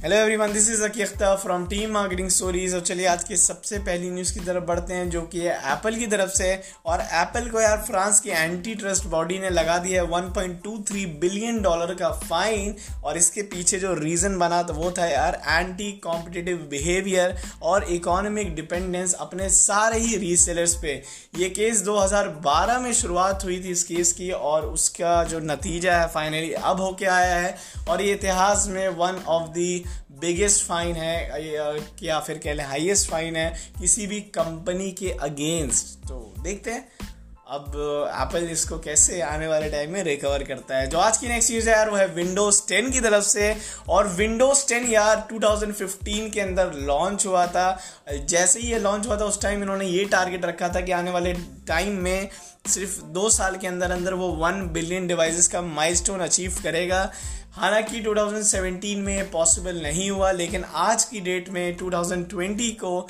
Hello everyone this is Aki Akhtar from team marketing stories और चलिए आज के सबसे पहली न्यूज़ की तरफ़ बढ़ते हैं जो कि है एप्पल की तरफ़ से और एप्पल को यार फ्रांस की एंटी ट्रस्ट बॉडी ने लगा दिया है 1.23 बिलियन डॉलर का फाइन और इसके पीछे जो रीज़न बना था वो था यार एंटी कॉम्पिटिटिव बिहेवियर और इकोनॉमिक डिपेंडेंस अपने सारे ही रीसेलर्स पे। ये केस 2012 में शुरुआत हुई थी इस केस की और उसका जो नतीजा है फाइनली अब होके आया है और ये इतिहास में one of the biggest fine है, या फिर कह लें हाईएस्ट फाइन है किसी भी कंपनी के अगेंस्ट तो देखते हैं। अब एप्पल इसको कैसे आने वाले टाइम में रिकवर करता है? जो आज की नेक्स्ट चीज़ है यार, वो है विंडोज़ 10 की तरफ़ से। और विंडोज़ 10 यार 2015 के अंदर लॉन्च हुआ था। जैसे ही ये लॉन्च हुआ था, उस टाइम इन्होंने ये टारगेट रखा था कि आने वाले टाइम में सिर्फ़ दो साल के अंदर अंदर वो वन बिलियन डिवाइसेस का माइलस्टोन अचीव करेगा। हालाँकि 2017 में पॉसिबल नहीं हुआ, लेकिन आज की डेट में 2020 को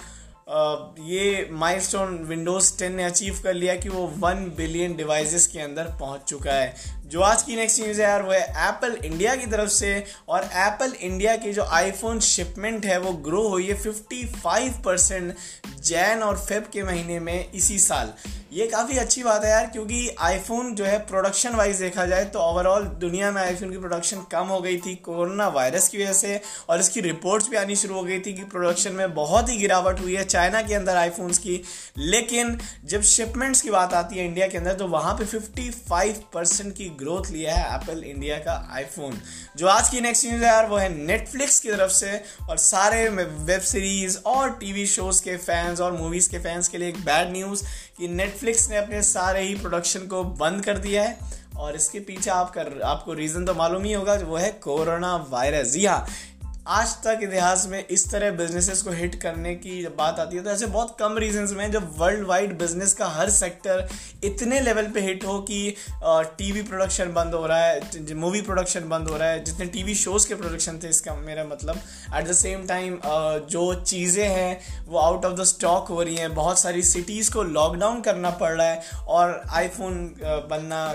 ये माइलस्टोन विंडोज़ 10 ने अचीव कर लिया कि वो 1 बिलियन डिवाइसेस के अंदर पहुँच चुका है। जो आज की नेक्स्ट न्यूज़ है यार, वो है एप्पल इंडिया की तरफ़ से। और एप्पल इंडिया की जो आईफोन शिपमेंट है, वो ग्रो हुई है 55 परसेंट जैन और फेब के महीने में इसी साल। ये काफ़ी अच्छी बात है यार, क्योंकि आईफोन जो है प्रोडक्शन वाइज देखा जाए तो ओवरऑल दुनिया में आईफोन की प्रोडक्शन कम हो गई थी कोरोना वायरस की वजह से। और इसकी रिपोर्ट्स भी आनी शुरू हो गई थी कि प्रोडक्शन में बहुत ही गिरावट हुई है चाइना के अंदर आईफोन्स की। लेकिन जब शिपमेंट्स की बात आती है इंडिया के अंदर तो वहाँ पे 55 परसेंट की ग्रोथ लिया है एप्पल इंडिया का आईफोन जो आज की नेक्स्ट न्यूज़ है यार, वो है नेटफ्लिक्स की तरफ़ से। और सारे वेब सीरीज़ और टीवी शोज़ के फैंस और मूवीज़ के फैंस के लिए एक बैड न्यूज़ कि नेटफ्लिक्स ने अपने सारे ही प्रोडक्शन को बंद कर दिया है। और इसके पीछे आपका, आपको रीज़न तो मालूम ही होगा, वो है कोरोना वायरस जी हाँ आज तक इतिहास में इस तरह बिजनेसेस को हिट करने की जब बात आती है तो ऐसे बहुत कम रीजंस में जब वर्ल्ड वाइड बिज़नेस का हर सेक्टर इतने लेवल पे हिट हो कि टीवी प्रोडक्शन बंद हो रहा है मूवी प्रोडक्शन बंद हो रहा है, जितने टीवी शोज़ के प्रोडक्शन थे इसका मेरा मतलब। एट द सेम टाइम जो चीज़ें हैं, वो आउट ऑफ़ द स्टॉक हो रही हैं, बहुत सारी सिटीज़ को लॉकडाउन करना पड़ रहा है, और आईफोन बनना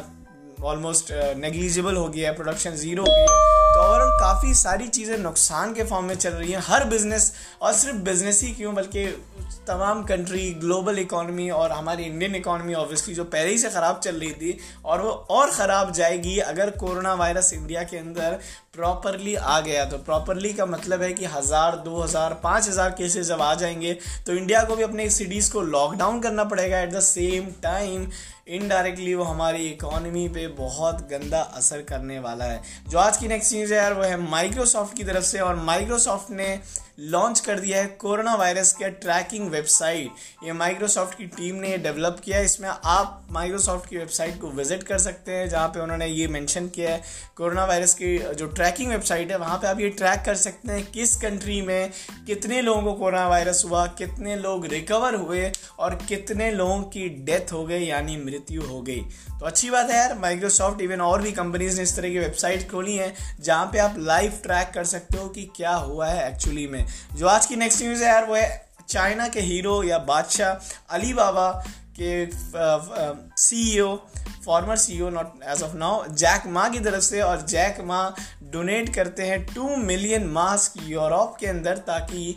ऑलमोस्ट नेग्लिजिबल हो गया है प्रोडक्शन ज़ीरो हो गया है। ओवरऑल काफ़ी सारी चीज़ें नुकसान के फॉर्म में चल रही हैं। हर बिज़नेस और सिर्फ़ बिज़नेस ही क्यों, बल्कि तमाम कंट्री ग्लोबल इकोनॉमी और हमारी इंडियन इकोनॉमी ऑब्वियसली जो पहले ही से ख़राब चल रही थी, और वो और ख़राब जाएगी अगर कोरोना वायरस इंडिया के अंदर प्रॉपरली आ गया। तो प्रॉपरली का मतलब है कि हज़ार, दो हज़ार, पाँच हज़ार केसेस जब आ जाएँगे तो इंडिया को भी अपने सिटीज़ को लॉकडाउन करना पड़ेगा at the same time indirectly वो हमारी इकोनॉमी पे बहुत गंदा असर करने वाला है। जो आज की नेक्स्ट चीज़ है यार, वो है माइक्रोसॉफ्ट की तरफ़ से और माइक्रोसॉफ्ट ने लॉन्च कर दिया है कोरोना वायरस के ट्रैकिंग वेबसाइट। ये माइक्रोसॉफ्ट की टीम ने डेवलप किया है। इसमें आप माइक्रोसॉफ्ट की वेबसाइट को विज़िट कर सकते हैं, जहाँ पे उन्होंने ये मेंशन किया है। कोरोना वायरस की जो ट्रैकिंग वेबसाइट है, वहाँ पे आप ये ट्रैक कर सकते हैं किस कंट्री में कितने लोगों को कोरोना वायरस हुआ, कितने लोग रिकवर हुए और कितने लोगों की डेथ हो गई, यानी मृत्यु हो गई। तो अच्छी बात है यार माइक्रोसॉफ्ट इवन और भी कंपनीज़ ने इस तरह की वेबसाइट खोली हैं, जहाँ पे आप लाइव ट्रैक कर सकते हो कि क्या हुआ है एक्चुअली में। जो आज की नेक्स्ट न्यूज़ है यार, वो है चाइना के हीरो या बादशाह अली बाबा के CEO former CEO not as of now Jack Ma की तरफ़ से और जैक मा डोनेट करते हैं टू मिलियन मास्क यूरोप के अंदर ताकि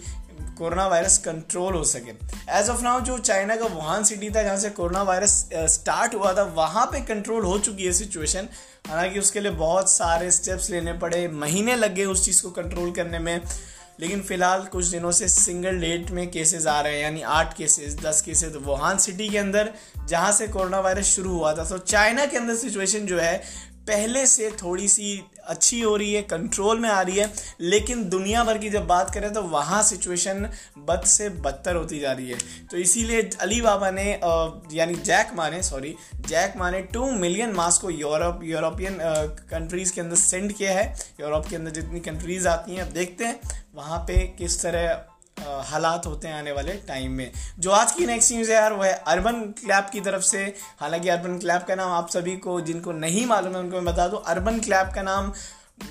कोरोना वायरस कंट्रोल हो सके। एज ऑफ़ नाउ जो चाइना का वुहान सिटी था, जहाँ से कोरोना वायरस स्टार्ट हुआ था, वहाँ पे कंट्रोल हो चुकी है सिचुएशन हालाँकि उसके लिए बहुत सारे स्टेप्स लेने पड़े, महीने लग गए उस चीज़ को कंट्रोल करने में। लेकिन फ़िलहाल कुछ दिनों से सिंगल डेट में केसेस आ रहे हैं, यानी आठ केसेस दस केसेस तो वुहान सिटी के अंदर, जहाँ से कोरोना वायरस शुरू हुआ था। तो चाइना के अंदर सिचुएशन जो है, पहले से थोड़ी सी अच्छी हो रही है कंट्रोल में आ रही है, लेकिन दुनिया भर की जब बात करें तो वहाँ सिचुएशन बद से बदतर होती जा रही है। तो इसीलिए अली बाबा ने यानी जैक माने सॉरी जैक माने टू मिलियन मास्क को यूरोप यूरोपियन कंट्रीज़ के अंदर सेंड किया है। यूरोप के अंदर जितनी कंट्रीज़ आती हैं, अब देखते हैं। वहाँ पे किस तरह हालात होते हैं आने वाले टाइम में। जो आज की नेक्स्ट न्यूज़ है यार, वो है अर्बन क्लैब की तरफ़ से। हालाँकि अर्बन क्लैब का नाम आप सभी को, जिनको नहीं मालूम है, उनको मैं बता दूँ अर्बन क्लैब का नाम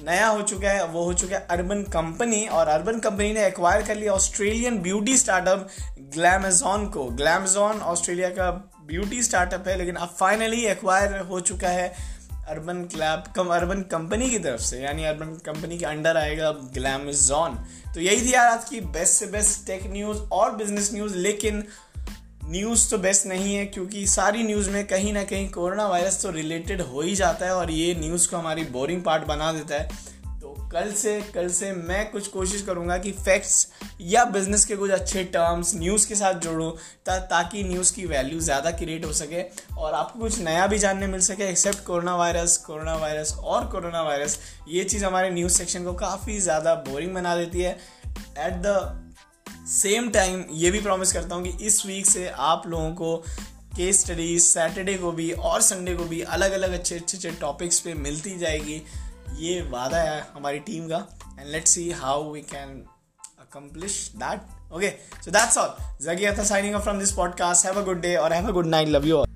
नया हो चुका है, वो हो चुका है अर्बन कंपनी और अर्बन कंपनी ने एक्वायर कर लिया ऑस्ट्रेलियन ब्यूटी स्टार्टअप ग्लैमेजॉन को। ग्लैमेजॉन ऑस्ट्रेलिया का ब्यूटी स्टार्टअप है, लेकिन अब फाइनली एक्वायर हो चुका है urban clap cum, urban company की तरफ़ से, यानी अर्बन कंपनी के अंडर आएगा ग्लैम जॉन तो यही थी यार आज की बेस्ट से बेस्ट टेक न्यूज़ और बिज़नेस न्यूज़ लेकिन न्यूज़ तो बेस्ट नहीं है, क्योंकि सारी न्यूज़ में कहीं ना कहीं कोरोना वायरस तो रिलेटेड हो ही जाता है, और ये न्यूज़ को हमारी बोरिंग पार्ट बना देता है। कल से कल से मैं कुछ कोशिश करूँगा कि फैक्ट्स या बिज़नेस के कुछ अच्छे टर्म्स न्यूज़ के साथ जोड़ूँ ता, ताकि न्यूज़ की वैल्यू ज़्यादा क्रिएट हो सके और आपको कुछ नया भी जानने मिल सके except corona virus corona virus और कोरोना वायरस ये चीज़ हमारे न्यूज़ सेक्शन को काफ़ी ज़्यादा बोरिंग बना देती है। एट द सेम टाइम ये भी प्रॉमिस करता हूँ कि इस वीक से आप लोगों को केस स्टडीज़ सैटरडे को भी और संडे को भी अलग अलग अच्छे अच्छे अच्छे टॉपिक्स पे मिलती जाएगी। ये वादा है हमारी टीम का। And let's see how we can accomplish that okay so that's all Jaggi signing up from this podcast have a good day और have a good night love you